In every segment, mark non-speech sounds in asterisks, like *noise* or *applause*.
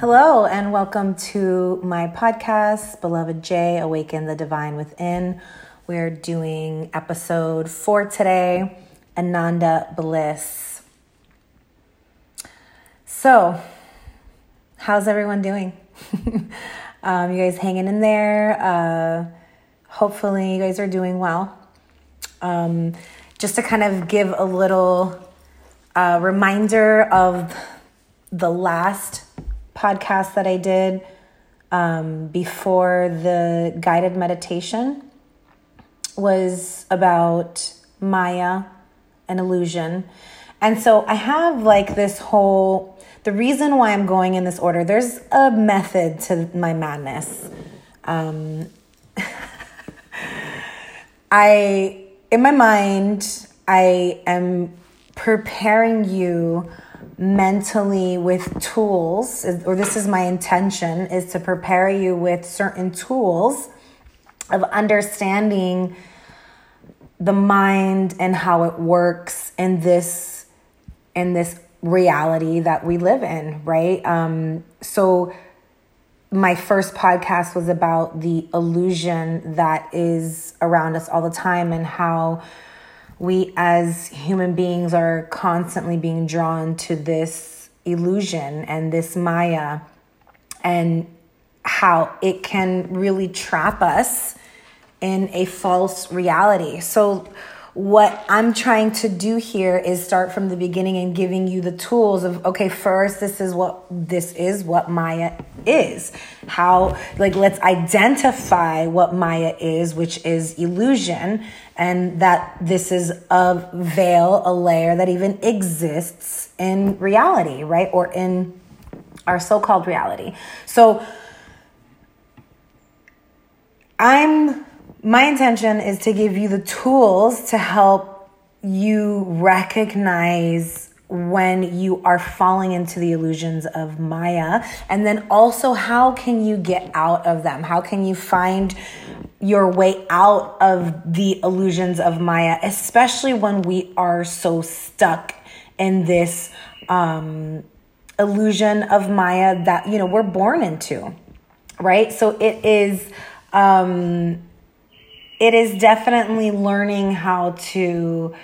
Hello, and welcome to my podcast, Beloved J Awaken the Divine Within. We're doing episode four today Ananda Bliss. So, how's everyone doing? *laughs* um, you guys hanging in there? Uh, hopefully, you guys are doing well. Um, just to kind of give a little uh, reminder of the last podcast that I did um, before the guided meditation was about Maya and illusion. And so I have like this whole, the reason why I'm going in this order, there's a method to my madness. Um, *laughs* I, in my mind, I am preparing you mentally with tools, or this is my intention, is to prepare you with certain tools of understanding the mind and how it works in this in this reality that we live in, right? Um, so my first podcast was about the illusion that is around us all the time and how we as human beings are constantly being drawn to this illusion and this Maya and how it can really trap us in a false reality. So, what I'm trying to do here is start from the beginning and giving you the tools of okay, first, this is what this is, what Maya is. How, like, let's identify what Maya is, which is illusion, and that this is a veil, a layer that even exists in reality, right? Or in our so called reality. So, I'm my intention is to give you the tools to help you recognize when you are falling into the illusions of Maya. And then also, how can you get out of them? How can you find your way out of the illusions of Maya, especially when we are so stuck in this um, illusion of Maya that, you know, we're born into, right? So it is. Um, it is definitely learning how to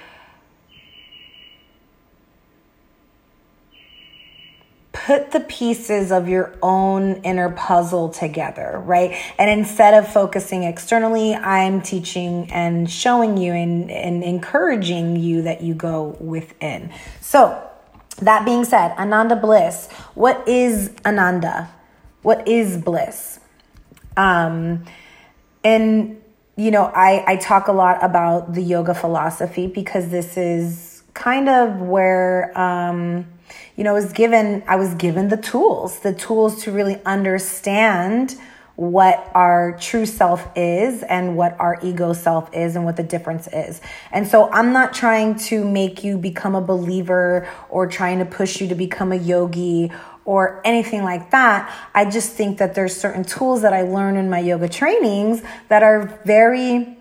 put the pieces of your own inner puzzle together, right? And instead of focusing externally, I'm teaching and showing you and, and encouraging you that you go within. So, that being said, Ananda Bliss, what is Ananda? What is bliss? Um, and you know, I, I talk a lot about the yoga philosophy because this is kind of where, um, you know, I was given, I was given the tools, the tools to really understand what our true self is and what our ego self is and what the difference is. And so I'm not trying to make you become a believer or trying to push you to become a yogi or anything like that. I just think that there's certain tools that I learn in my yoga trainings that are very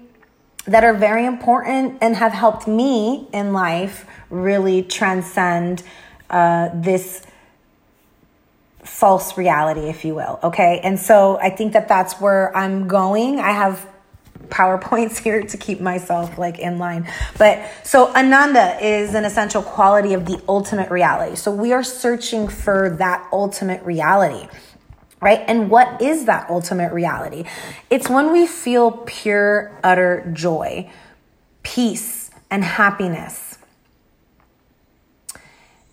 that are very important and have helped me in life really transcend uh, this false reality, if you will. Okay. And so I think that that's where I'm going. I have PowerPoints *laughs* here to keep myself like in line. But so Ananda is an essential quality of the ultimate reality. So we are searching for that ultimate reality. Right? And what is that ultimate reality? It's when we feel pure, utter joy, peace, and happiness.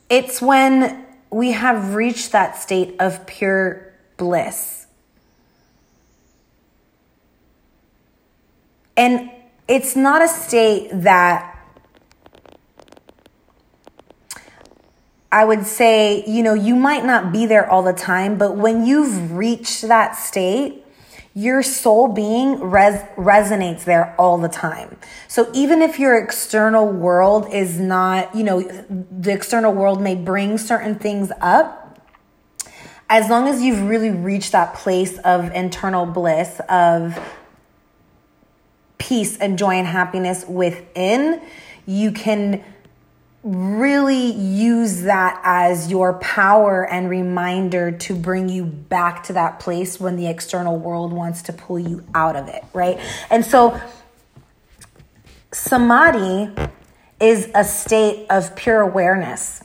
It's when we have reached that state of pure bliss And it's not a state that I would say, you know, you might not be there all the time, but when you've reached that state, your soul being res- resonates there all the time. So even if your external world is not, you know, the external world may bring certain things up, as long as you've really reached that place of internal bliss, of peace and joy and happiness within, you can really use that as your power and reminder to bring you back to that place when the external world wants to pull you out of it, right? And so, samadhi is a state of pure awareness.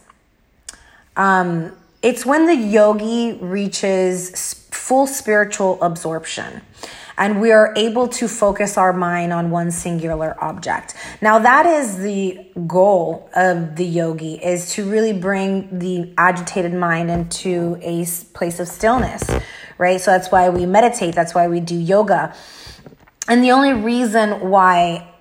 Um, it's when the yogi reaches full spiritual absorption and we are able to focus our mind on one singular object. Now that is the goal of the yogi is to really bring the agitated mind into a place of stillness, right? So that's why we meditate, that's why we do yoga. And the only reason why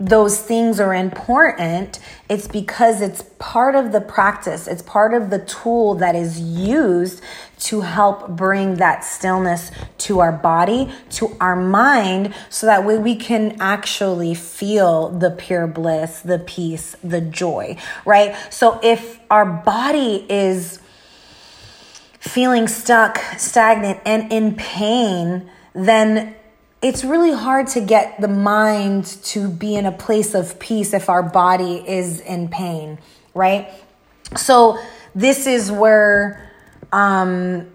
those things are important, it's because it's part of the practice. It's part of the tool that is used to help bring that stillness to our body, to our mind, so that way we can actually feel the pure bliss, the peace, the joy, right? So if our body is feeling stuck, stagnant, and in pain, then it's really hard to get the mind to be in a place of peace if our body is in pain, right? So, this is where, um,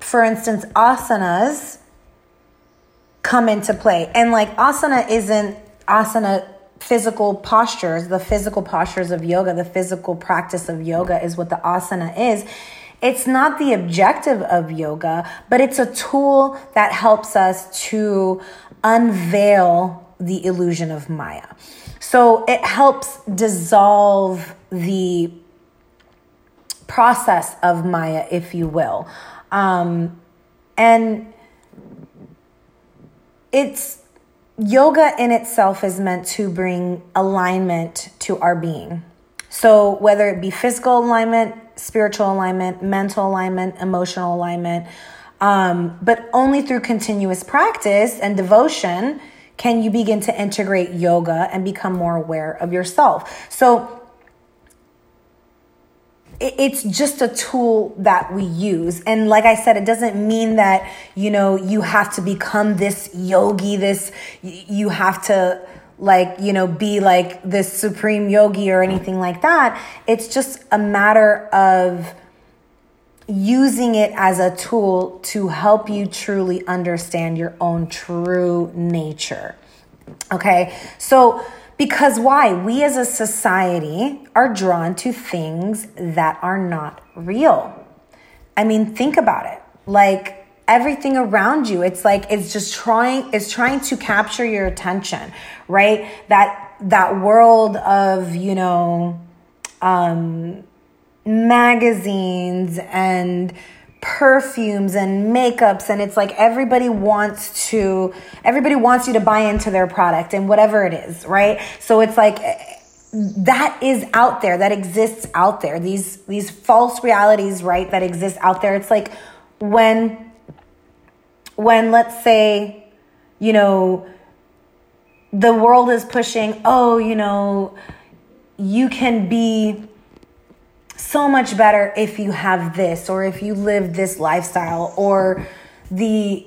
for instance, asanas come into play. And like asana isn't asana physical postures, the physical postures of yoga, the physical practice of yoga is what the asana is it's not the objective of yoga, but it's a tool that helps us to unveil the illusion of Maya. So it helps dissolve the process of Maya, if you will. Um, and it's yoga in itself is meant to bring alignment to our being. So whether it be physical alignment, spiritual alignment, mental alignment, emotional alignment. Um, but only through continuous practice and devotion can you begin to integrate yoga and become more aware of yourself. So it's just a tool that we use. And like I said, it doesn't mean that, you know, you have to become this yogi, this, you have to, like, you know, be like this supreme yogi or anything like that. It's just a matter of using it as a tool to help you truly understand your own true nature. Okay. So, because why? We as a society are drawn to things that are not real. I mean, think about it. Like, everything around you it's like it's just trying it's trying to capture your attention right that that world of you know um magazines and perfumes and makeups and it's like everybody wants to everybody wants you to buy into their product and whatever it is right? So it's like eh, that is out there that exists out there. These these false realities right that exist out there. It's like when when let's say, you know, the world is pushing, oh, you know, you can be so much better if you have this or if you live this lifestyle or the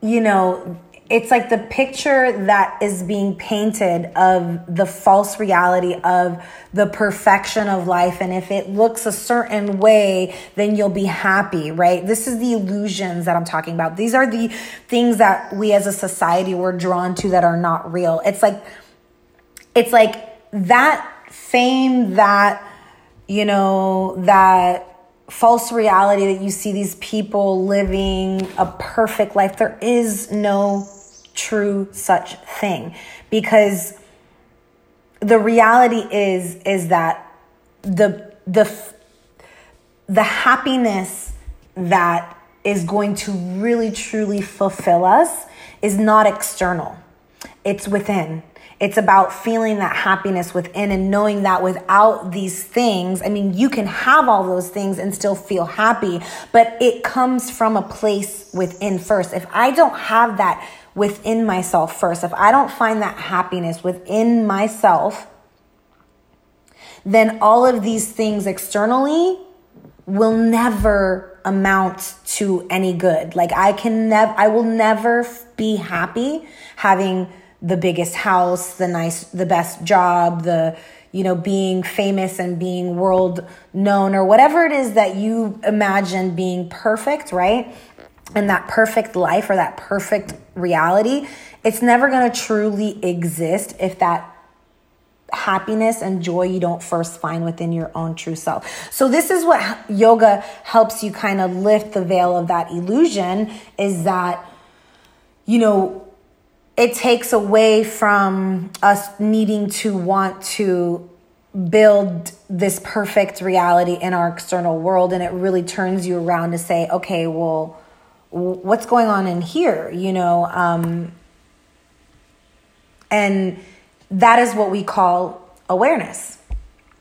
you know it's like the picture that is being painted of the false reality of the perfection of life. And if it looks a certain way, then you'll be happy, right? This is the illusions that I'm talking about. These are the things that we as a society were drawn to that are not real. It's like, it's like that that, you know, that false reality that you see these people living a perfect life. There is no true such thing because the reality is is that the the the happiness that is going to really truly fulfill us is not external it's within it's about feeling that happiness within and knowing that without these things, I mean, you can have all those things and still feel happy, but it comes from a place within first. If I don't have that within myself first, if I don't find that happiness within myself, then all of these things externally will never amount to any good. Like I can never, I will never be happy having the biggest house, the nice, the best job, the, you know, being famous and being world known or whatever it is that you imagine being perfect, right? And that perfect life or that perfect reality, it's never going to truly exist if that happiness and joy you don't first find within your own true self. So this is what yoga helps you kind of lift the veil of that illusion is that you know it takes away from us needing to want to build this perfect reality in our external world. And it really turns you around to say okay well what's going on in here you know um, and that is what we call awareness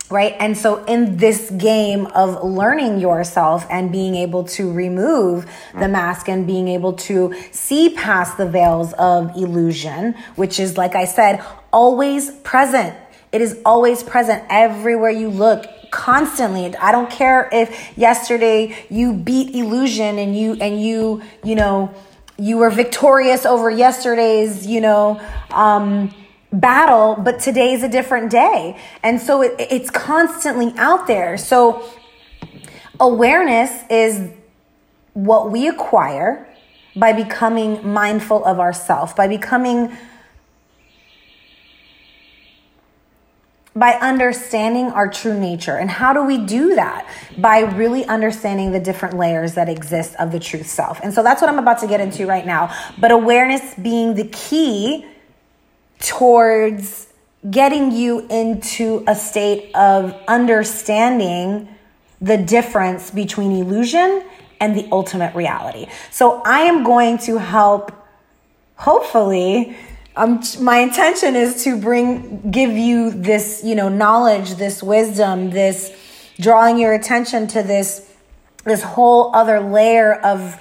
right? And so, in this game of learning yourself and being able to remove the mask and being able to see past the veils of illusion, which is, like I said, always present. It is always present everywhere you look constantly i don't care if yesterday you beat illusion and you and you you know you were victorious over yesterday's you know um battle, but today's a different day. And so it, it's constantly out there. So awareness is what we acquire by becoming mindful of ourself, by becoming by understanding our true nature. And how do we do that? By really understanding the different layers that exist of the truth self. And so that's what I'm about to get into right now. But awareness being the key towards getting you into a state of understanding the difference between illusion and the ultimate reality. So I am going to help, hopefully, um, my intention is to bring, give you this, you know, knowledge, this wisdom, this drawing your attention to this, this whole other layer of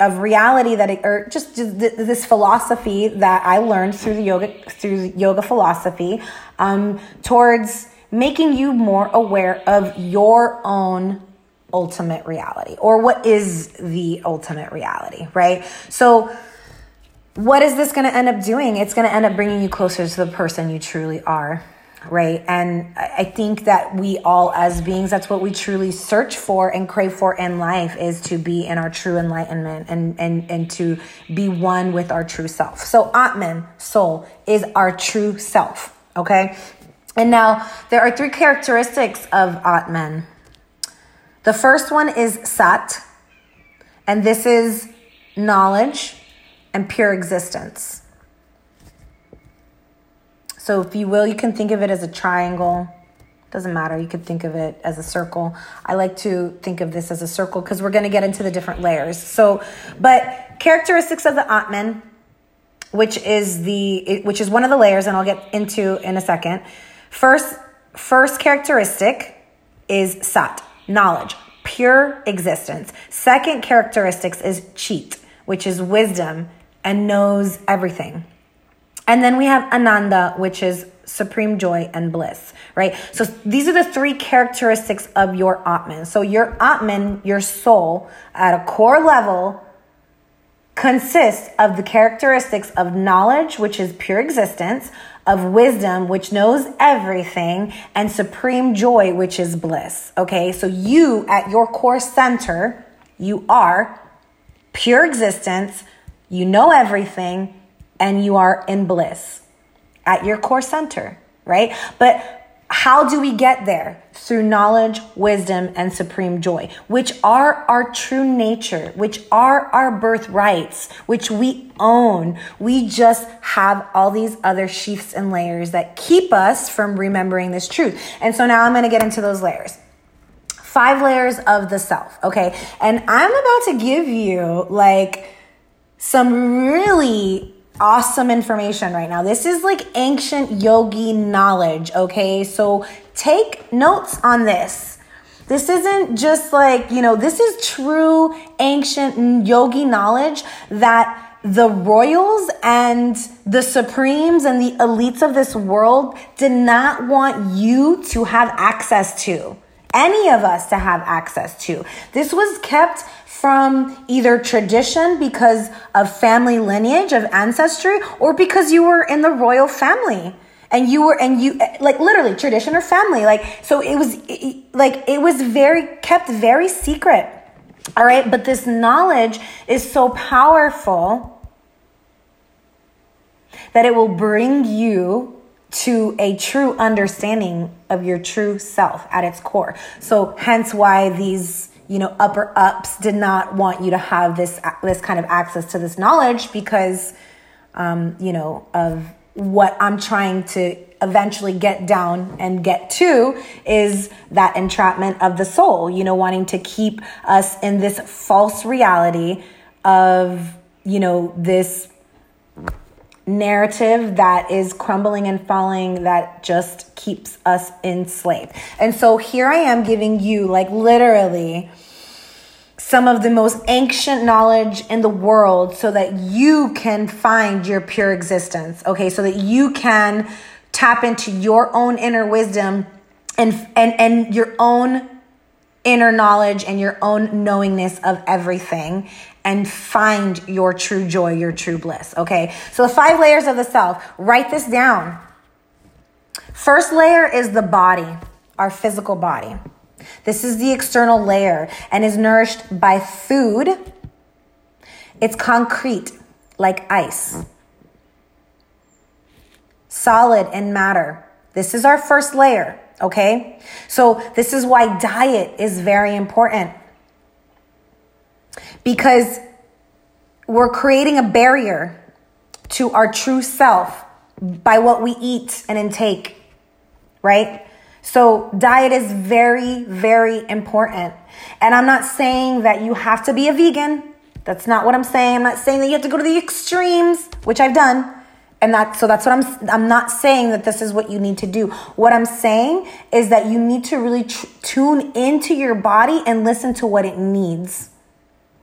of reality that it, or just this philosophy that I learned through the yoga through yoga philosophy um, towards making you more aware of your own ultimate reality or what is the ultimate reality, right? So what is this going to end up doing? It's going to end up bringing you closer to the person you truly are right? And I think that we all, as beings, that's what we truly search for and crave for in life is to be in our true enlightenment and, and, and to be one with our true self. So, Atman, soul, is our true self, okay? And now there are three characteristics of Atman. The first one is Sat, and this is knowledge and pure existence. So, if you will, you can think of it as a triangle. Doesn't matter. You could think of it as a circle. I like to think of this as a circle because we're going to get into the different layers. So, but characteristics of the Atman, which is the which is one of the layers, and I'll get into in a second. First, first characteristic is Sat, knowledge, pure existence. Second characteristics is Chit, which is wisdom and knows everything. And then we have Ananda, which is supreme joy and bliss, right? So these are the three characteristics of your Atman. So your Atman, your soul, at a core level, consists of the characteristics of knowledge, which is pure existence, of wisdom, which knows everything, and supreme joy, which is bliss. Okay, so you at your core center, you are pure existence, you know everything, and you are in bliss at your core center, right? But how do we get there? Through knowledge, wisdom, and supreme joy, which are our true nature, which are our birthrights, which we own. We just have all these other sheaths and layers that keep us from remembering this truth. And so now I'm going to get into those layers. Five layers of the self, okay? And I'm about to give you like some really awesome information right now. This is like ancient yogi knowledge, okay? So take notes on this. This isn't just like, you know, this is true ancient yogi knowledge that the royals and the supremes and the elites of this world did not want you to have access to any of us to have access to. This was kept from either tradition because of family lineage, of ancestry, or because you were in the royal family and you were and you like literally tradition or family like so it was like it was very kept very secret all right but this knowledge is so powerful that it will bring you to a true understanding of your true self at its core. So hence why these, you know, upper ups did not want you to have this this kind of access to this knowledge because um, you know, of what I'm trying to eventually get down and get to is that entrapment of the soul, you know, wanting to keep us in this false reality of, you know, this narrative that is crumbling and falling that just keeps us enslaved. And so here I am giving you, like, literally some of the most ancient knowledge in the world so that you can find your pure existence. Okay, so that you can tap into your own inner wisdom and and and your own inner knowledge and your own knowingness of everything and find your true joy, your true bliss. Okay. So the five layers of the self, write this down. First layer is the body, our physical body. This is the external layer and is nourished by food. It's concrete, like ice, solid in matter. This is our first layer, okay? So, this is why diet is very important because we're creating a barrier to our true self by what we eat and intake, right? So, diet is very, very important. And I'm not saying that you have to be a vegan. That's not what I'm saying. I'm not saying that you have to go to the extremes, which I've done. And that so that's what I'm I'm not saying that this is what you need to do. What I'm saying is that you need to really tr- tune into your body and listen to what it needs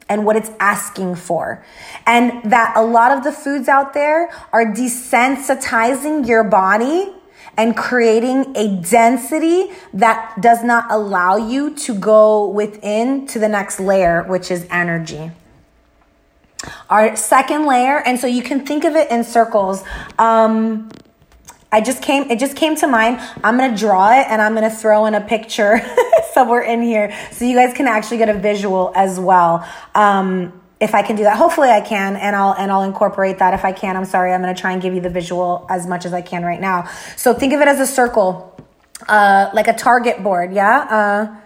and what it's asking for. And that a lot of the foods out there are desensitizing your body and creating a density that does not allow you to go within to the next layer, which is energy. Our second layer, and so you can think of it in circles. Um, I just came, it just came to mind. I'm gonna draw it and I'm gonna throw in a picture *laughs* somewhere in here so you guys can actually get a visual as well. Um, if I can do that, hopefully I can, and I'll and I'll incorporate that if I can. I'm sorry, I'm gonna try and give you the visual as much as I can right now. So think of it as a circle, uh, like a target board, yeah. Uh,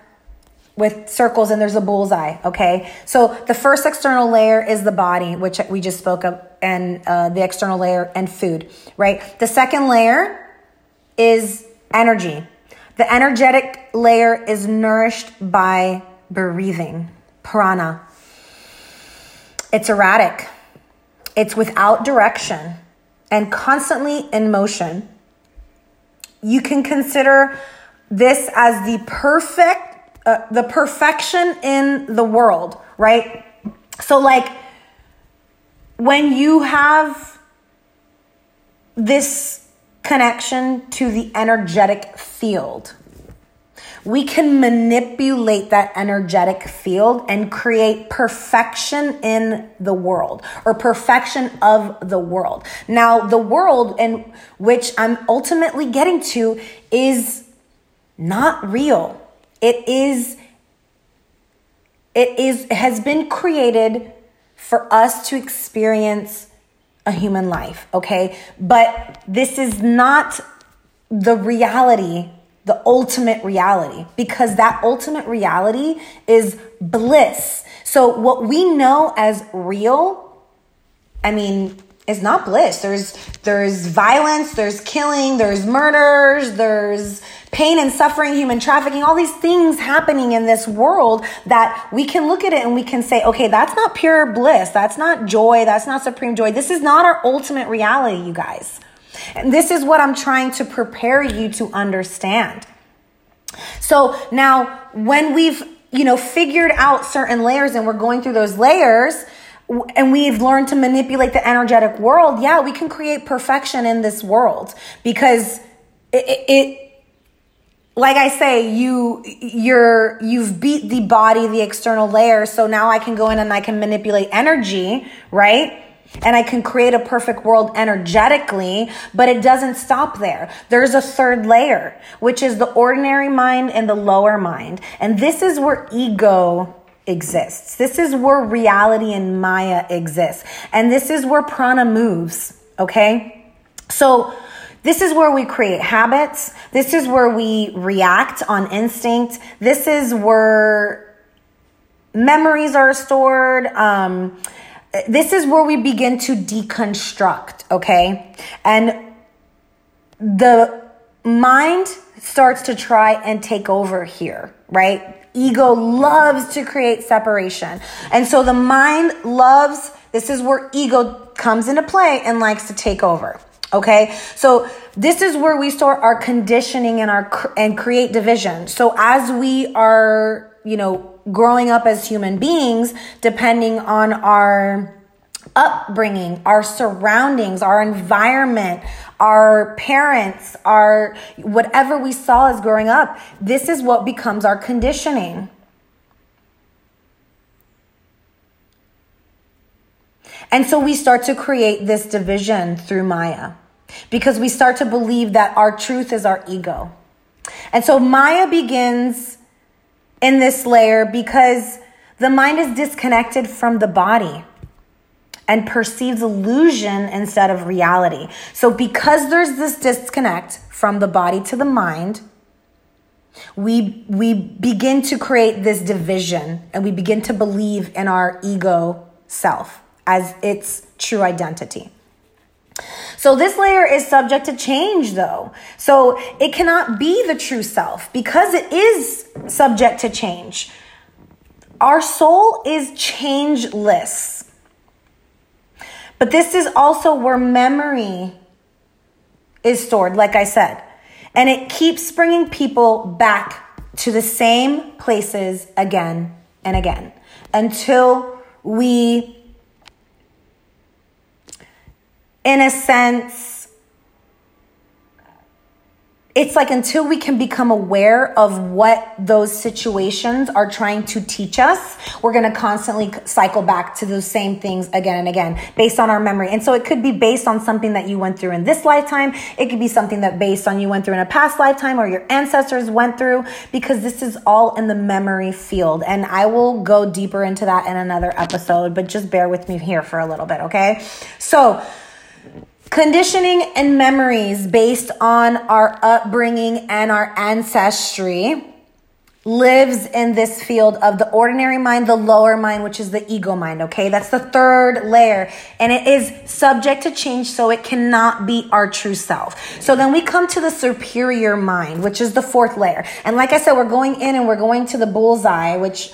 with circles and there's a bullseye. Okay. So the first external layer is the body, which we just spoke of, and uh, the external layer and food, right? The second layer is energy. The energetic layer is nourished by breathing, prana. It's erratic, it's without direction and constantly in motion. You can consider this as the perfect uh, the perfection in the world, right? So, like, when you have this connection to the energetic field, we can manipulate that energetic field and create perfection in the world or perfection of the world. Now, the world in which I'm ultimately getting to is not real. It is it is has been created for us to experience a human life, okay? But this is not the reality, the ultimate reality, because that ultimate reality is bliss. So, what we know as real, I mean, is not bliss. There's there's violence, there's killing, there's murders, there's pain and suffering, human trafficking, all these things happening in this world that we can look at it and we can say, okay, that's not pure bliss. That's not joy. That's not supreme joy. This is not our ultimate reality, you guys. And this is what I'm trying to prepare you to understand. So now when we've, you know, figured out certain layers and we're going through those layers, and we've learned to manipulate the energetic world, yeah, we can create perfection in this world because it, it, like I say, you you're you've beat the body, the external layer, so now I can go in and I can manipulate energy, right? And I can create a perfect world energetically, but it doesn't stop there. There's a third layer, which is the ordinary mind and the lower mind. And this is where ego exists. This is where reality and Maya exists. And this is where prana moves, okay? So, this is where we create habits. This is where we react on instinct. This is where memories are stored. Um, this is where we begin to deconstruct, okay? And the mind starts to try and take over here, right? Ego loves to create separation. And so the mind loves, this is where ego comes into play and likes to take over. Okay. So this is where we store our conditioning and our, and create division. So as we are, you know, growing up as human beings, depending on our upbringing, our surroundings, our environment, our parents, our whatever we saw as growing up, this is what becomes our conditioning. And so we start to create this division through Maya because we start to believe that our truth is our ego. And so Maya begins in this layer because the mind is disconnected from the body and perceives illusion instead of reality. So, because there's this disconnect from the body to the mind, we, we begin to create this division and we begin to believe in our ego self as its true identity. So this layer is subject to change though. So it cannot be the true self because it is subject to change. Our soul is changeless. But this is also where memory is stored, like I said. And it keeps bringing people back to the same places again and again until we in a sense, it's like until we can become aware of what those situations are trying to teach us, we're going to constantly cycle back to those same things again and again based on our memory. And so it could be based on something that you went through in this lifetime. It could be something that based on you went through in a past lifetime or your ancestors went through because this is all in the memory field. And I will go deeper into that in another episode, but just bear with me here for a little bit. Okay. So, Conditioning and memories based on our upbringing and our ancestry lives in this field of the ordinary mind, the lower mind, which is the ego mind. Okay. That's the third layer and it is subject to change. So it cannot be our true self. So then we come to the superior mind, which is the fourth layer. And like I said, we're going in and we're going to the bullseye, which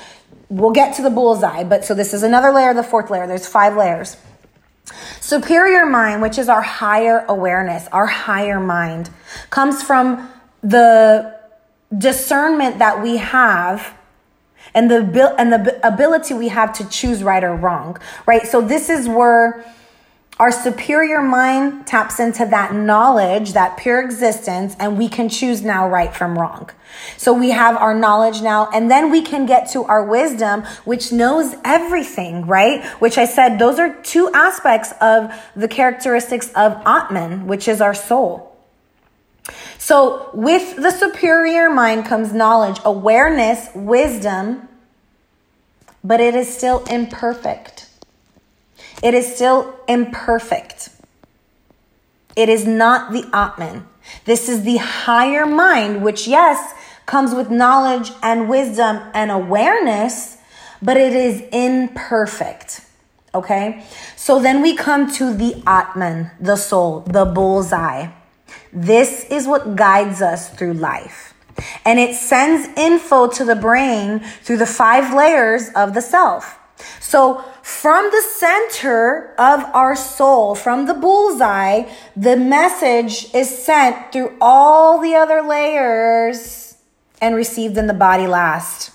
we'll get to the bullseye. But so this is another layer, the fourth layer. There's five layers. Superior mind, which is our higher awareness, our higher mind, comes from the discernment that we have and the and the ability we have to choose right or wrong, right? So this is where our superior mind taps into that knowledge, that pure existence, and we can choose now right from wrong. So we have our knowledge now, and then we can get to our wisdom, which knows everything, right? Which I said, those are two aspects of the characteristics of Atman, which is our soul. So with the superior mind comes knowledge, awareness, wisdom, but it is still imperfect. It is still imperfect. It is not the Atman. This is the higher mind, which, yes, comes with knowledge and wisdom and awareness, but it is imperfect. Okay? So then we come to the Atman, the soul, the bullseye. This is what guides us through life. And it sends info to the brain through the five layers of the self. So, from the center of our soul, from the bullseye, the message is sent through all the other layers and received in the body last.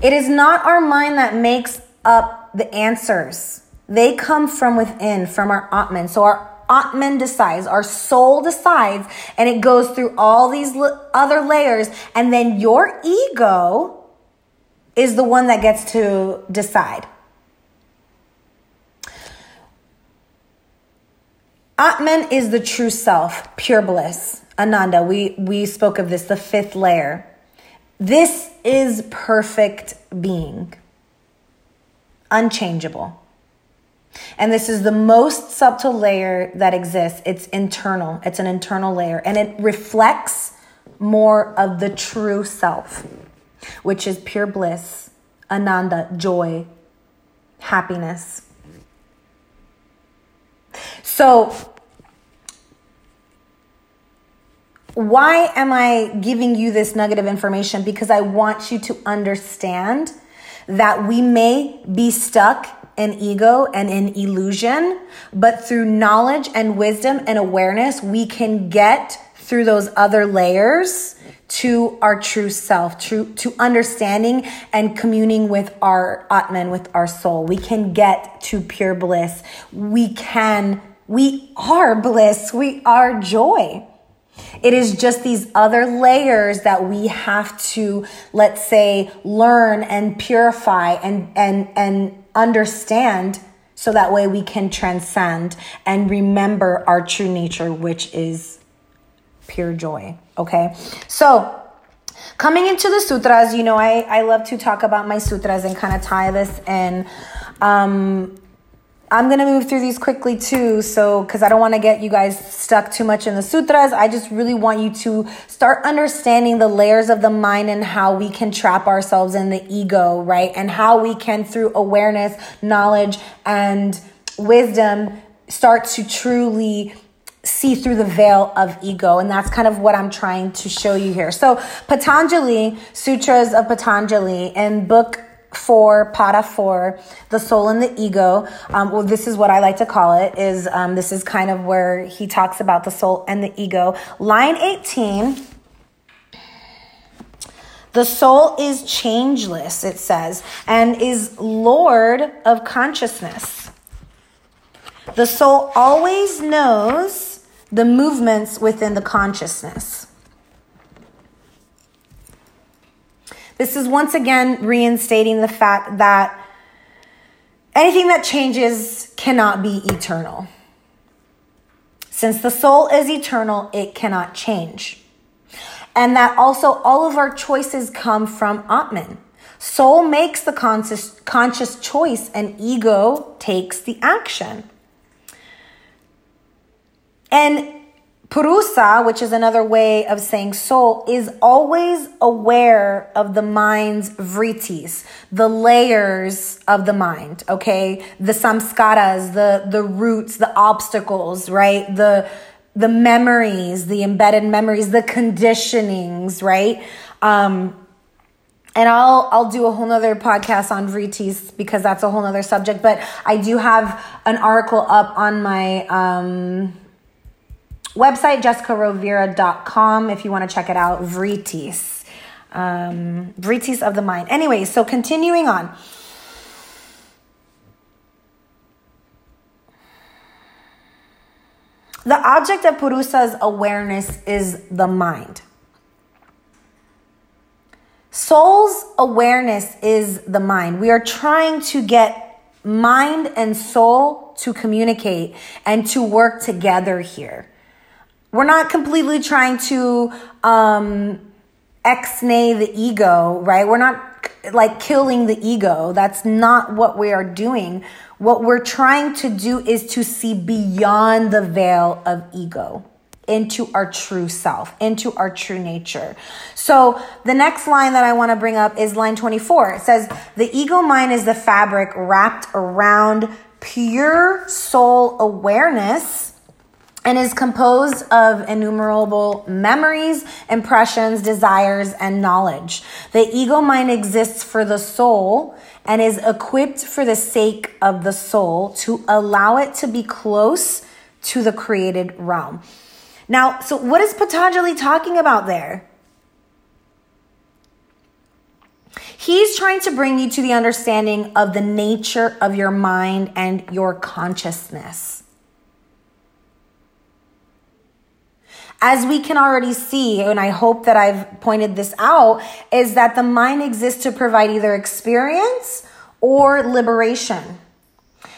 It is not our mind that makes up the answers. They come from within, from our Atman. So our Atman decides, our soul decides, and it goes through all these other layers. And then your ego is the one that gets to decide. Atman is the true self, pure bliss. Ananda, we, we spoke of this, the fifth layer. This is perfect being, unchangeable. And this is the most subtle layer that exists. It's internal, it's an internal layer, and it reflects more of the true self, which is pure bliss, ananda, joy, happiness. So, why am I giving you this nugget of information? Because I want you to understand that we may be stuck in ego and in illusion, but through knowledge and wisdom and awareness, we can get through those other layers to our true self, true to understanding and communing with our uh, Atman, with our soul. We can get to pure bliss. We can, we are bliss. We are joy. It is just these other layers that we have to, let's say, learn and purify and, and, and understand so that way we can transcend and remember our true nature, which is pure joy. Okay. So, coming into the sutras, you know, I, I love to talk about my sutras and kind of tie this in. Um, I'm going to move through these quickly too. So, because I don't want to get you guys stuck too much in the sutras, I just really want you to start understanding the layers of the mind and how we can trap ourselves in the ego, right? And how we can, through awareness, knowledge, and wisdom, start to truly see through the veil of ego. And that's kind of what I'm trying to show you here. So, Patanjali, Sutras of Patanjali, in book four Pada for the soul and the ego. Um, well, this is what I like to call it. Is um, this is kind of where he talks about the soul and the ego. Line eighteen. The soul is changeless, it says, and is Lord of consciousness. The soul always knows the movements within the consciousness. This is once again reinstating the fact that anything that changes cannot be eternal. Since the soul is eternal, it cannot change. And that also all of our choices come from Atman. Soul makes the conscious, conscious choice and ego takes the action. And Purusa, which is another way of saying soul, is always aware of the mind's vrittis, the layers of the mind, okay? The samskaras, the, the roots, the obstacles, right? The, the memories, the embedded memories, the conditionings, right? Um, and I'll I'll do a whole nother podcast on Vrittis because that's a whole nother subject. But I do have an article up on my um, website, jessicarovira.com, if you want to check it out. Vrittis. Um, Vrittis of the mind. Anyway, so continuing on. The object of Purusa's awareness is the mind. Soul's awareness is the mind. We are trying to get mind and soul to communicate and to work together here. We're not completely trying to um, ex-nay the ego, right? We're not like killing the ego. That's not what we are doing. What we're trying to do is to see beyond the veil of ego into our true self, into our true nature. So the next line that I want to bring up is line 24. It says, The ego mind is the fabric wrapped around pure soul awareness and is composed of innumerable memories, impressions, desires, and knowledge. The ego mind exists for the soul and is equipped for the sake of the soul to allow it to be close to the created realm. Now, so what is Patanjali talking about there? He's trying to bring you to the understanding of the nature of your mind and your consciousness. As we can already see, and I hope that I've pointed this out, is that the mind exists to provide either experience or liberation.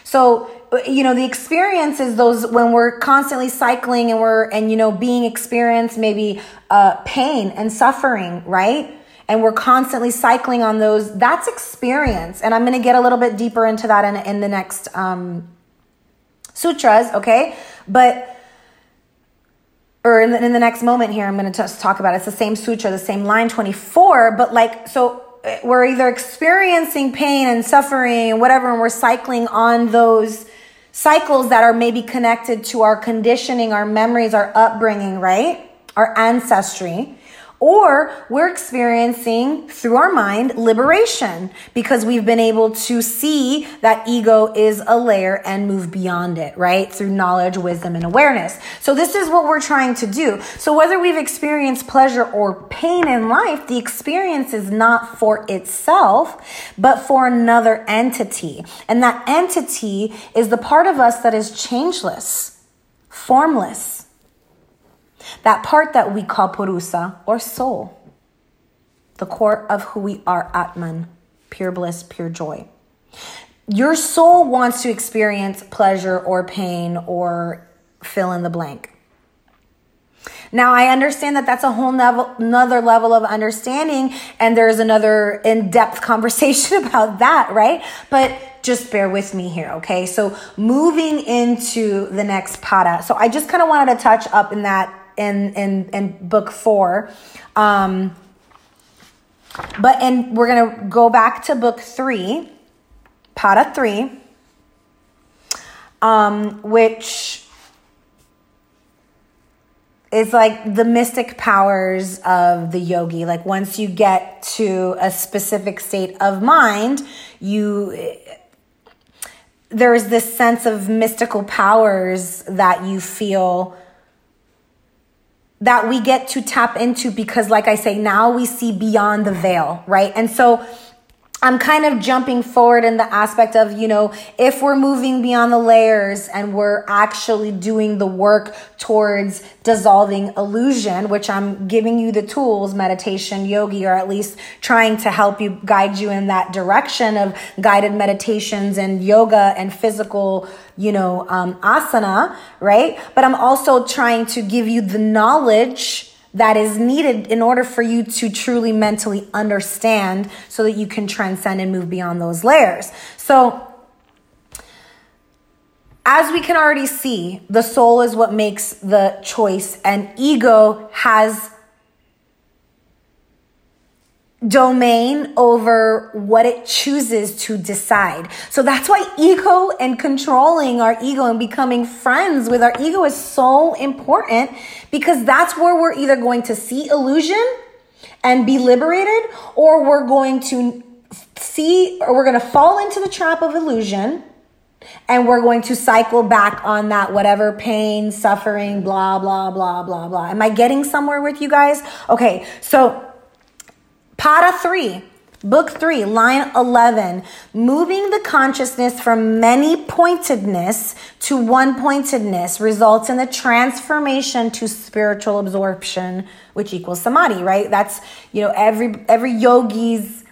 So, you know, the experience is those when we're constantly cycling and we're, and, you know, being experienced maybe uh, pain and suffering, right? And we're constantly cycling on those. That's experience. And I'm going to get a little bit deeper into that in, in the next um, sutras, okay? But or in the, in the next moment here, I'm going to just talk about it. it's the same sutra, the same line 24, but like, so uh, we're either experiencing pain and suffering and whatever, and we're cycling on those cycles that are maybe connected to our conditioning, our memories, our upbringing, right? Our ancestry. Or we're experiencing through our mind liberation because we've been able to see that ego is a layer and move beyond it, right? Through knowledge, wisdom, and awareness. So this is what we're trying to do. So whether we've experienced pleasure or pain in life, the experience is not for itself, but for another entity. And that entity is the part of us that is changeless, formless that part that we call Purusa or soul, the core of who we are, Atman, pure bliss, pure joy. Your soul wants to experience pleasure or pain or fill in the blank. Now, I understand that that's a whole level, another level of understanding, and there's another in depth *laughs* conversation about that, right? But just bear with me here, okay? So, moving into the next pada. So, I just kind of wanted to touch up in that in in in book four. Um, but and we're gonna go back to book three, Pada three, um, which is like the mystic powers of the yogi. Like once you get to a specific state of mind, you there's this sense of mystical powers that you feel that we get to tap into because, like I say, now we see beyond the veil, right? And so I'm kind of jumping forward in the aspect of, you know, if we're moving beyond the layers and we're actually doing the work towards dissolving illusion, which I'm giving you the tools, meditation, yogi, or at least trying to help you guide you in that direction of guided meditations and yoga and physical, you know, um, asana, right? But I'm also trying to give you the knowledge that is needed in order for you to truly mentally understand so that you can transcend and move beyond those layers. So, as we can already see, the soul is what makes the choice, and ego has domain over what it chooses to decide. So that's why ego and controlling our ego and becoming friends with our ego is so important because that's where we're either going to see illusion and be liberated or we're going to see or we're going to fall into the trap of illusion and we're going to cycle back on that whatever pain, suffering, blah, blah, blah, blah, blah. Am I getting somewhere with you guys? Okay, so Pada 3, book 3, line 11. Moving the consciousness from many pointedness to one pointedness results in the transformation to spiritual absorption, which equals samadhi, right? That's, you know, every, every yogi's,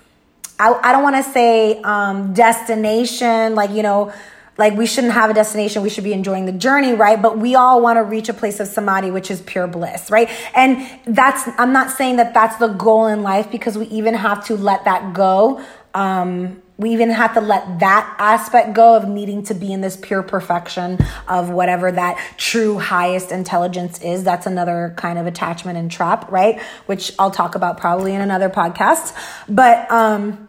I, I don't want to say um, destination, like, you know, like we shouldn't have a destination we should be enjoying the journey right but we all want to reach a place of samadhi which is pure bliss right and that's i'm not saying that that's the goal in life because we even have to let that go um, we even have to let that aspect go of needing to be in this pure perfection of whatever that true highest intelligence is. That's another kind of attachment and trap, right? Which I'll talk about probably in another podcast. But um,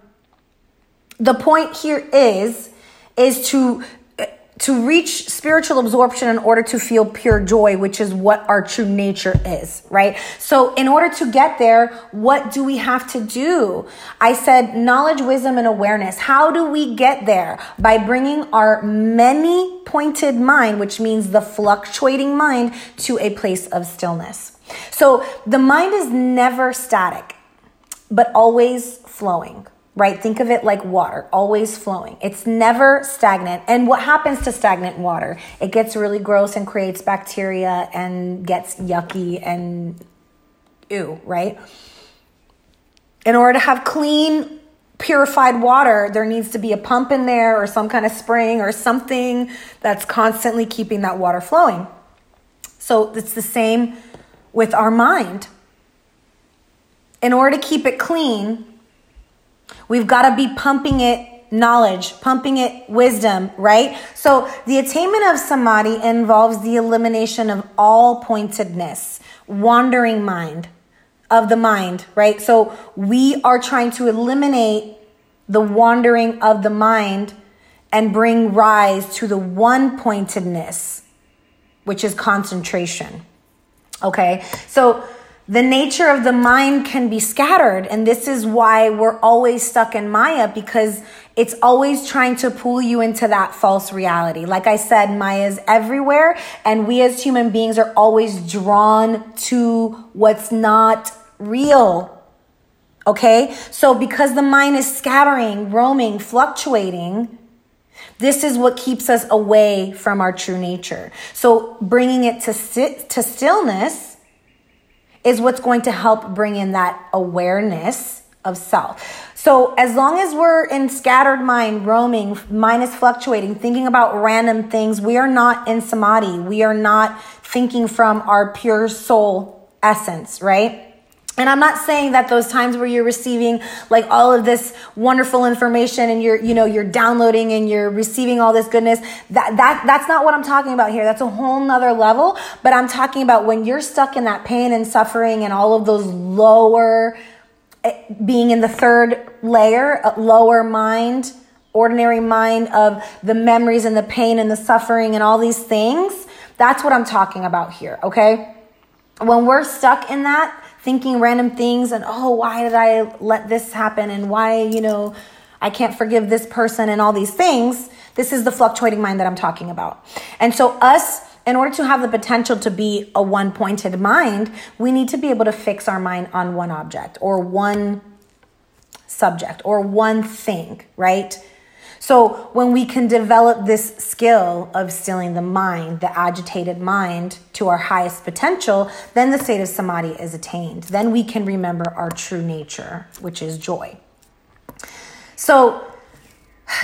the point here is is to eh, to reach spiritual absorption in order to feel pure joy, which is what our true nature is, right? So, in order to get there, what do we have to do? I said knowledge, wisdom, and awareness. How do we get there? By bringing our many pointed mind, which means the fluctuating mind, to a place of stillness. So, the mind is never static, but always flowing right? Think of it like water, always flowing. It's never stagnant. And what happens to stagnant water? It gets really gross and creates bacteria and gets yucky and ew, right? In order to have clean, purified water, there needs to be a pump in there or some kind of spring or something that's constantly keeping that water flowing. So it's the same with our mind. In order to keep it clean, We've got to be pumping it knowledge, pumping it wisdom, right? So the attainment of samadhi involves the elimination of all pointedness, wandering mind of the mind, right? So we are trying to eliminate the wandering of the mind and bring rise to the one pointedness, which is concentration. Okay. So the nature of the mind can be scattered. And this is why we're always stuck in Maya because it's always trying to pull you into that false reality. Like I said, Maya is everywhere. And we as human beings are always drawn to what's not real. Okay. So because the mind is scattering, roaming, fluctuating, this is what keeps us away from our true nature. So bringing it to sit, to stillness is what's going to help bring in that awareness of self. So as long as we're in scattered mind, roaming, mind is fluctuating, thinking about random things, we are not in samadhi. We are not thinking from our pure soul essence, right? And I'm not saying that those times where you're receiving like all of this wonderful information and you're, you know, you're downloading and you're receiving all this goodness, that, that, that's not what I'm talking about here. That's a whole nother level. But I'm talking about when you're stuck in that pain and suffering and all of those lower, eh, being in the third layer, lower mind, ordinary mind of the memories and the pain and the suffering and all these things. That's what I'm talking about here. Okay. When we're stuck in that, thinking random things and, oh, why did I let this happen? And why, you know, I can't forgive this person and all these things. This is the fluctuating mind that I'm talking about. And so, us, in order to have the potential to be a one pointed mind, we need to be able to fix our mind on one object or one subject or one thing, right? So when we can develop this skill of stilling the mind, the agitated mind to our highest potential, then the state of samadhi is attained. Then we can remember our true nature, which is joy. So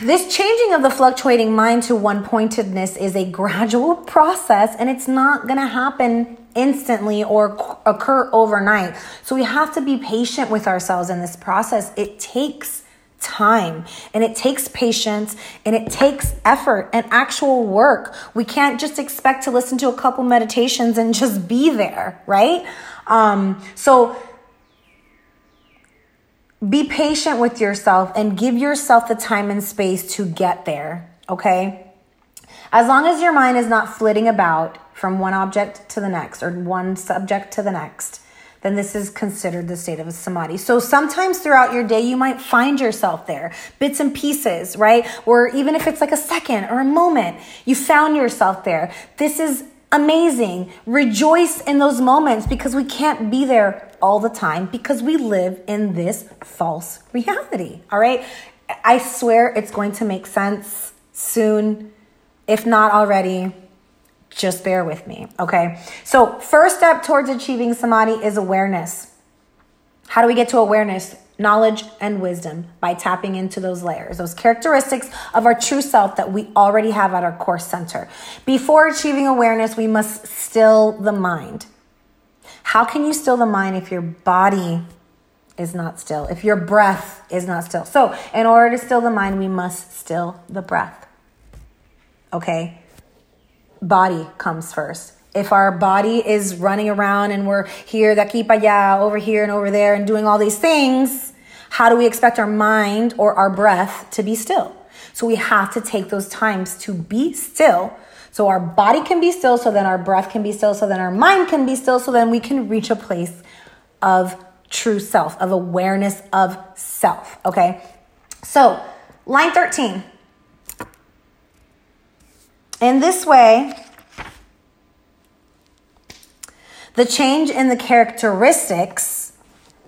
this changing of the fluctuating mind to one pointedness is a gradual process and it's not going to happen instantly or occur overnight. So we have to be patient with ourselves in this process. It takes time and it takes patience and it takes effort and actual work. We can't just expect to listen to a couple meditations and just be there, right? Um, so be patient with yourself and give yourself the time and space to get there, okay? As long as your mind is not flitting about from one object to the next or one subject to the next, then this is considered the state of a samadhi. So sometimes throughout your day, you might find yourself there, bits and pieces, right? Or even if it's like a second or a moment, you found yourself there. This is amazing. Rejoice in those moments because we can't be there all the time because we live in this false reality. All right. I swear it's going to make sense soon. If not already, just bear with me, okay? So, first step towards achieving samadhi is awareness. How do we get to awareness? Knowledge and wisdom by tapping into those layers, those characteristics of our true self that we already have at our core center. Before achieving awareness, we must still the mind. How can you still the mind if your body is not still, if your breath is not still? So, in order to still the mind, we must still the breath. Okay? Body comes first. If our body is running around and we're here, that keep allá, over here and over there, and doing all these things, how do we expect our mind or our breath to be still? So we have to take those times to be still. So our body can be still, so then our breath can be still, so then our mind can be still, so then we can reach a place of true self, of awareness of self. Okay. So, line 13. In this way, the change in the characteristics,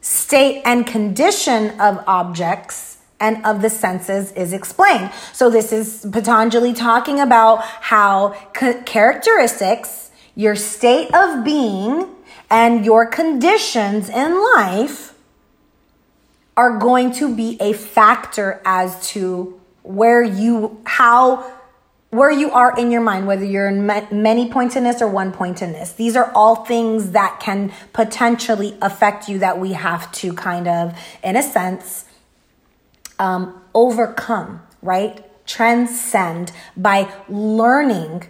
state, and condition of objects and of the senses is explained. So this is Patanjali talking about how characteristics, your state of being, and your conditions in life are going to be a factor as to where you, how, where you are in your mind, whether you're in many pointedness or one pointedness. These are all things that can potentially affect you that we have to kind of, in a sense, um, overcome, right? Transcend by learning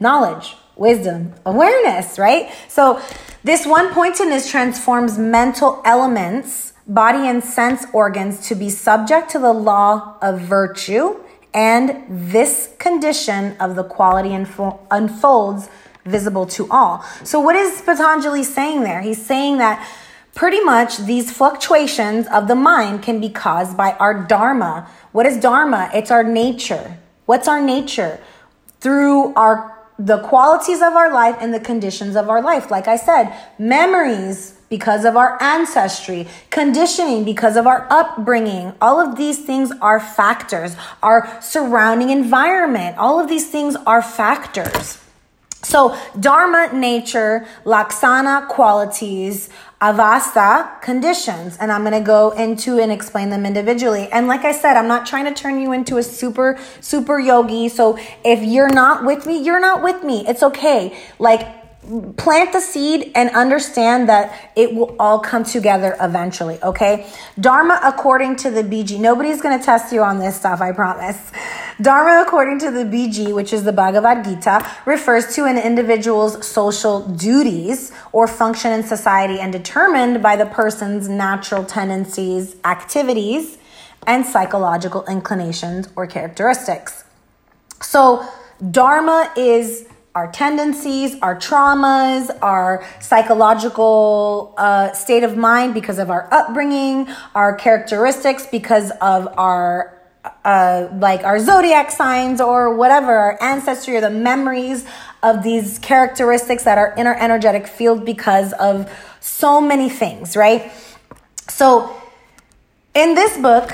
knowledge, wisdom, awareness, right? So this one pointedness transforms mental elements, body and sense organs to be subject to the law of virtue. And this condition of the quality unfo- unfolds visible to all. So, what is Patanjali saying there? He's saying that pretty much these fluctuations of the mind can be caused by our dharma. What is dharma? It's our nature. What's our nature? Through our the qualities of our life and the conditions of our life. Like I said, memories because of our ancestry, conditioning because of our upbringing. All of these things are factors. Our surrounding environment, all of these things are factors. So, dharma, nature, laksana, qualities, avastha, conditions. And I'm going to go into and explain them individually. And like I said, I'm not trying to turn you into a super, super yogi. So if you're not with me, you're not with me. It's okay. Like, plant the seed and understand that it will all come together eventually, okay? Dharma according to the BG. Nobody's going to test you on this stuff, I promise. Dharma according to the BG, which is the Bhagavad Gita, refers to an individual's social duties or function in society and determined by the person's natural tendencies, activities, and psychological inclinations or characteristics. So, Dharma is our tendencies, our traumas, our psychological uh, state of mind because of our upbringing, our characteristics because of our uh, like our zodiac signs or whatever, our ancestry or the memories of these characteristics that are in our energetic field because of so many things, right? So, in this book,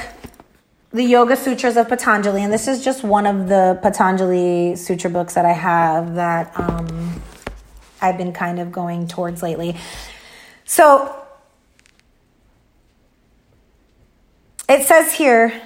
the Yoga Sutras of Patanjali, and this is just one of the Patanjali Sutra books that I have that um, I've been kind of going towards lately. So it says here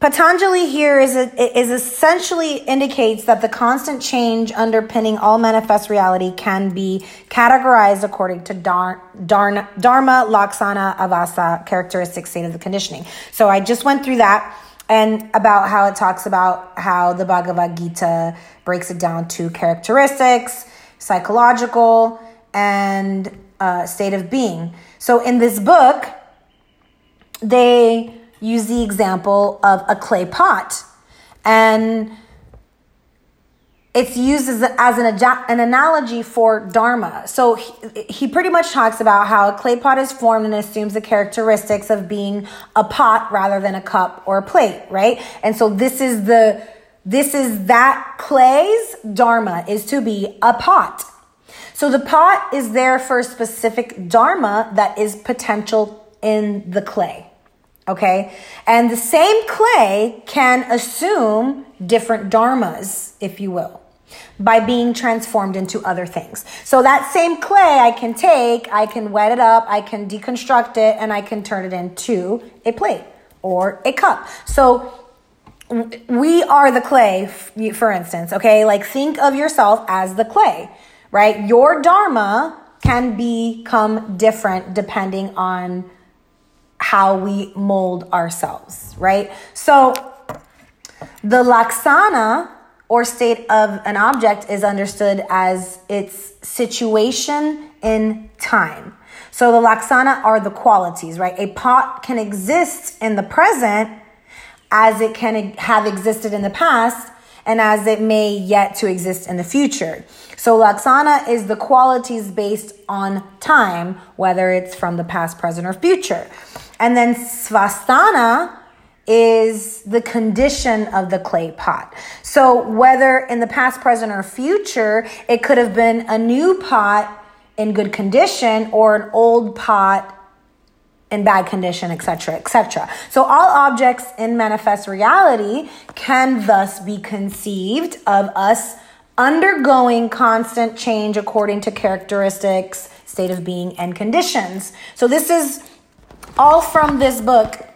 Patanjali here is, a, is essentially indicates that the constant change underpinning all manifest reality can be categorized according to dar, Dharma, Laksana, avastha, characteristic state of the conditioning. So I just went through that and about how it talks about how the Bhagavad Gita breaks it down to characteristics, psychological, and uh, state of being. So in this book, they use the example of a clay pot. And it's used as, as an, an analogy for dharma. So he, he pretty much talks about how a clay pot is formed and assumes the characteristics of being a pot rather than a cup or a plate, right? And so this is the this is that clay's dharma is to be a pot. So the pot is there for a specific dharma that is potential in the clay. Okay. And the same clay can assume different dharmas, if you will, by being transformed into other things. So that same clay I can take, I can wet it up, I can deconstruct it, and I can turn it into a plate or a cup. So we are the clay, for instance, okay? Like think of yourself as the clay, right? Your dharma can become different depending on how we mold ourselves, right? So the laksana or state of an object is understood as its situation in time. So the laksana are the qualities, right? A pot can exist in the present as it can have existed in the past and as it may yet to exist in the future. So laksana is the qualities based on time, whether it's from the past, present, or future. And then svasthana is the condition of the clay pot. So whether in the past, present, or future, it could have been a new pot in good condition or an old pot in bad condition, etc., etc. So all objects in manifest reality can thus be conceived of us undergoing constant change according to characteristics, state of being, and conditions. So this is all from this book,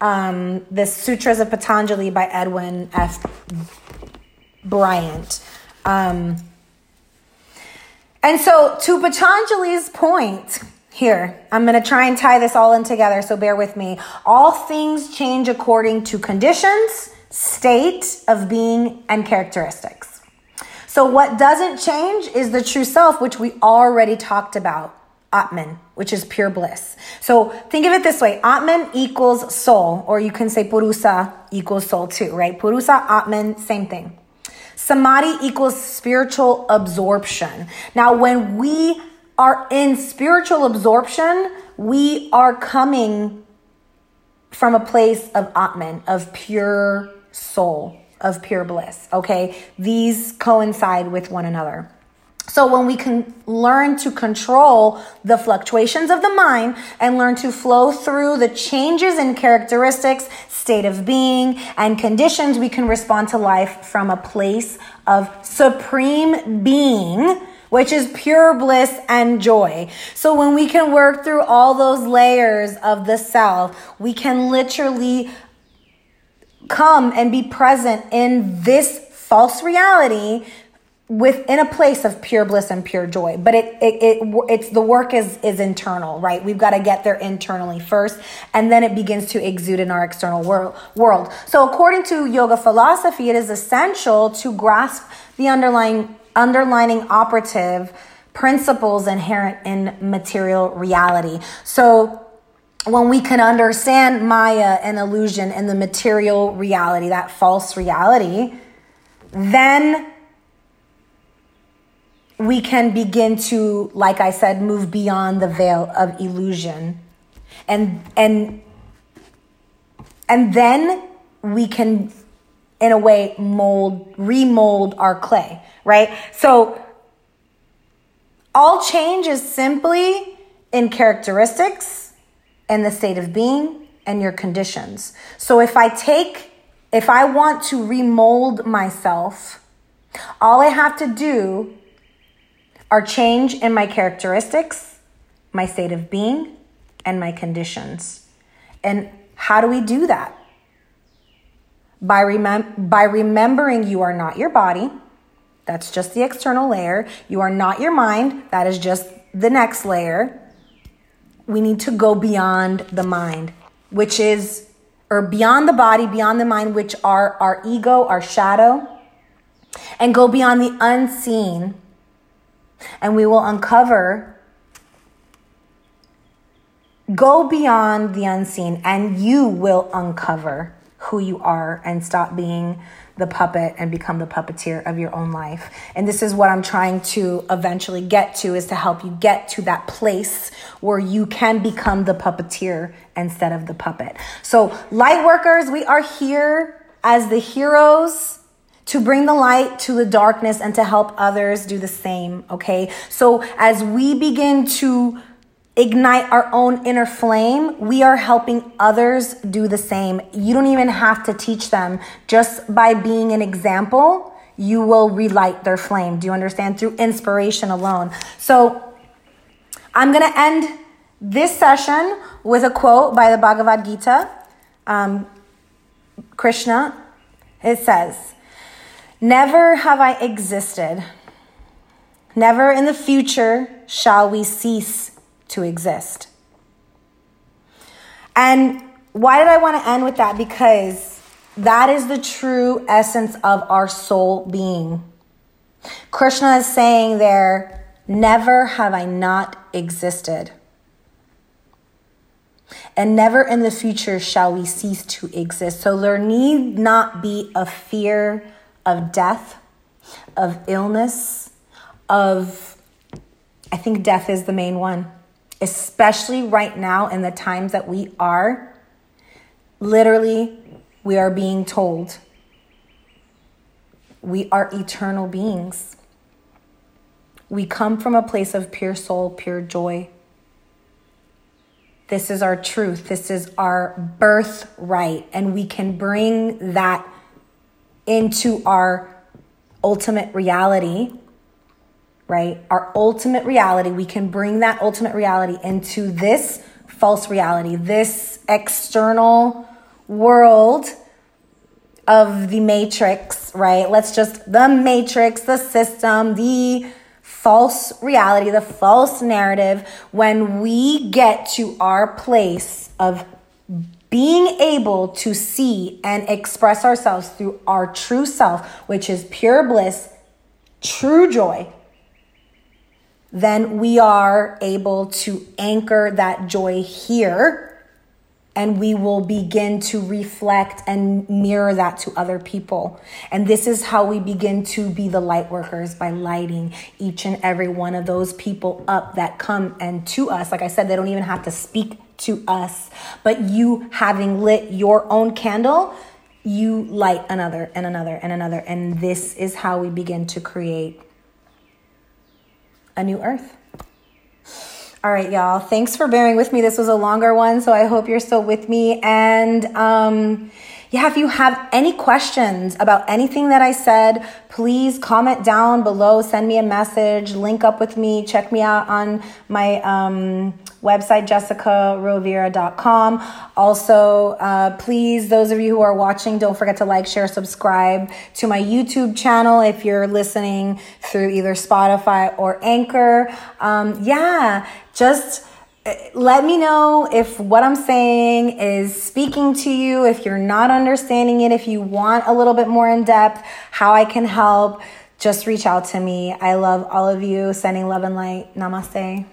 um, the Sutras of Patanjali by Edwin F. Bryant. Um, and so, to Patanjali's point, here, I'm going to try and tie this all in together, so bear with me. All things change according to conditions, state of being, and characteristics. So, what doesn't change is the true self, which we already talked about. Atman, which is pure bliss. So think of it this way Atman equals soul, or you can say Purusa equals soul too, right? Purusa, Atman, same thing. Samadhi equals spiritual absorption. Now, when we are in spiritual absorption, we are coming from a place of Atman, of pure soul, of pure bliss. Okay? These coincide with one another. So when we can learn to control the fluctuations of the mind and learn to flow through the changes in characteristics, state of being, and conditions, we can respond to life from a place of supreme being which is pure bliss and joy. So when we can work through all those layers of the self, we can literally come and be present in this false reality within a place of pure bliss and pure joy but it, it, it it's the work is is internal right we've got to get there internally first and then it begins to exude in our external world world so according to yoga philosophy it is essential to grasp the underlying underlining operative principles inherent in material reality. So when we can understand Maya and illusion and the material reality, that false reality, then we can begin to, like I said, move beyond the veil of illusion. And and and then we can in a way mold remold our clay right so all change is simply in characteristics and the state of being and your conditions so if i take if i want to remold myself all i have to do are change in my characteristics my state of being and my conditions and how do we do that by, remem- by remembering you are not your body. That's just the external layer. You are not your mind. That is just the next layer. We need to go beyond the mind, which is, or beyond the body, beyond the mind, which are our ego, our shadow, and go beyond the unseen. And we will uncover go beyond the unseen and you will uncover who you are and stop being the puppet and become the puppeteer of your own life. And this is what I'm trying to eventually get to is to help you get to that place where you can become the puppeteer instead of the puppet. So, light workers, we are here as the heroes to bring the light to the darkness and to help others do the same, okay? So, as we begin to ignite our own inner flame, we are helping others do the same. You don't even have to teach them. Just by being an example, you will relight their flame. Do you understand? Through inspiration alone. So I'm going to end this session with a quote by the Bhagavad Gita. Um, Krishna, it says, Never have I existed. Never in the future shall we cease to exist. And why did I want to end with that? Because that is the true essence of our soul being. Krishna is saying there, never have I not existed. And never in the future shall we cease to exist. So there need not be a fear of death, of illness, of, I think death is the main one especially right now in the times that we are, literally, we are being told we are eternal beings. We come from a place of pure soul, pure joy. This is our truth. This is our birthright. And we can bring that into our ultimate reality, right? Our ultimate reality. We can bring that ultimate reality into this false reality, this external world of the matrix, right? Let's just the matrix, the system, the false reality, the false narrative, when we get to our place of being able to see and express ourselves through our true self, which is pure bliss, true joy, then we are able to anchor that joy here and we will begin to reflect and mirror that to other people. And this is how we begin to be the light workers by lighting each and every one of those people up that come and to us. Like I said, they don't even have to speak to us, but you having lit your own candle, you light another and another and another. And this is how we begin to create a new earth. All right, y'all. Thanks for bearing with me. This was a longer one, so I hope you're still with me. And um, yeah, if you have any questions about anything that I said, please comment down below, send me a message, link up with me, check me out on my um, website, jessicarovira.com. Also, uh, please, those of you who are watching, don't forget to like, share, subscribe to my YouTube channel if you're listening through either Spotify or Anchor. Um, yeah, just uh, let me know if what I'm saying is speaking to you, if you're not understanding it, if you want a little bit more in depth, how I can help. Just reach out to me. I love all of you. Sending love and light. Namaste.